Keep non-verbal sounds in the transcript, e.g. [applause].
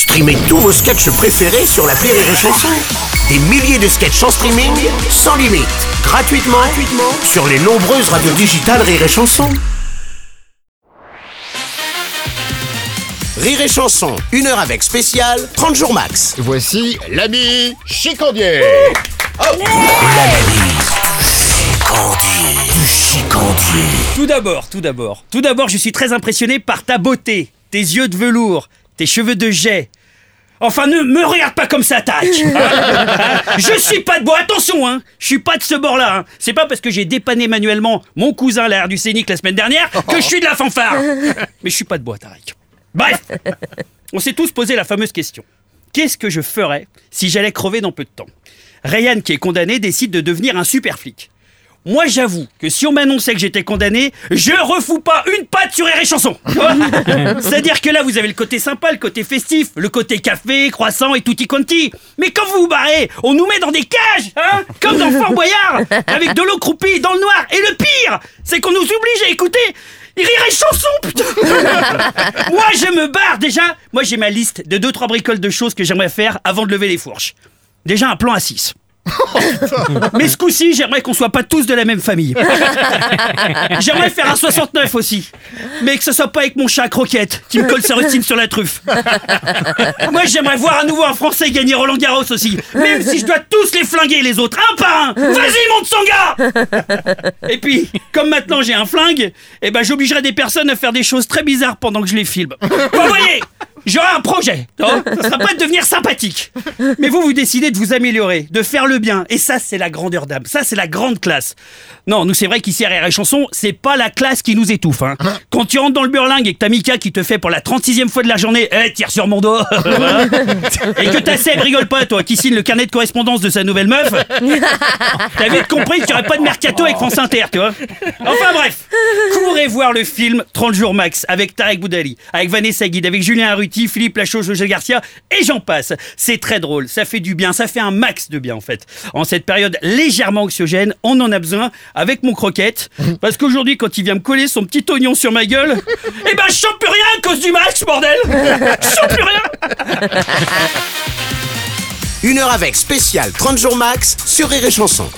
Streamez tous vos sketchs préférés sur la Rire et Chanson. Des milliers de sketchs en streaming, sans limite, gratuitement, gratuitement sur les nombreuses radios digitales Rire et Chanson. Rire et Chanson, une heure avec spécial, 30 jours max. Voici l'ami Chicandier. Du chicandier. Tout d'abord, tout d'abord, tout d'abord, je suis très impressionné par ta beauté, tes yeux de velours, tes cheveux de jet. Enfin, ne me regarde pas comme ça, tac [laughs] Hein Je suis pas de bois, attention, hein Je suis pas de ce bord-là, hein C'est pas parce que j'ai dépanné manuellement mon cousin l'air du scénic la semaine dernière que je suis de la fanfare [laughs] Mais je suis pas de bois, Tarek. Bref On s'est tous posé la fameuse question. Qu'est-ce que je ferais si j'allais crever dans peu de temps? Ryan, qui est condamné, décide de devenir un super flic. Moi, j'avoue que si on m'annonçait que j'étais condamné, je refous pas une patte sur Rire et Chanson. [laughs] C'est-à-dire que là, vous avez le côté sympa, le côté festif, le côté café, croissant et tutti quanti. Mais quand vous vous barrez, on nous met dans des cages, hein Comme dans Fort Boyard, avec de l'eau croupie dans le noir. Et le pire, c'est qu'on nous oblige à écouter Rire et Chanson, putain [laughs] Moi, je me barre déjà. Moi, j'ai ma liste de deux trois bricoles de choses que j'aimerais faire avant de lever les fourches. Déjà un plan à 6. [laughs] Mais ce coup-ci, j'aimerais qu'on soit pas tous de la même famille. [laughs] J'aimerais faire un 69 aussi. Mais que ce soit pas avec mon chat à croquette qui me colle sa rustine sur la truffe. [laughs] Moi, j'aimerais voir à nouveau un Français gagner Roland Garros aussi. Même si je dois tous les flinguer, les autres, un par un. Vas-y, monte son gars Et puis, comme maintenant j'ai un flingue, eh ben, j'obligerai des personnes à faire des choses très bizarres pendant que je les filme. Vous voyez J'aurai un projet, non [laughs] Ça sera pas de devenir sympathique. Mais vous, vous décidez de vous améliorer, de faire le bien. Et ça, c'est la grandeur d'âme. Ça, c'est la grande classe. Non, nous, c'est vrai qu'ici, à Rire et Chanson, c'est pas la classe qui nous étouffe. Hein. Quand tu rentres dans le burlingue et que t'as Mika qui te fait pour la 36e fois de la journée, eh, tire sur mon dos. Voilà. [laughs] Et que ta Seb rigole pas, toi, qui signe le carnet de correspondance de sa nouvelle meuf. [laughs] T'as vite compris qu'il y aurait pas de mercato avec France Inter, tu vois. Enfin bref, courez voir le film 30 jours max avec Tarek Boudali, avec Vanessa Guide, avec Julien Philippe Lachaud, José Garcia et j'en passe. C'est très drôle, ça fait du bien, ça fait un max de bien en fait. En cette période légèrement anxiogène, on en a besoin avec mon croquette. [laughs] Parce qu'aujourd'hui, quand il vient me coller son petit oignon sur ma gueule, [laughs] eh ben je chante plus rien à cause du match, bordel Je chante plus rien Une heure avec spécial 30 jours max sur Rire et Chanson.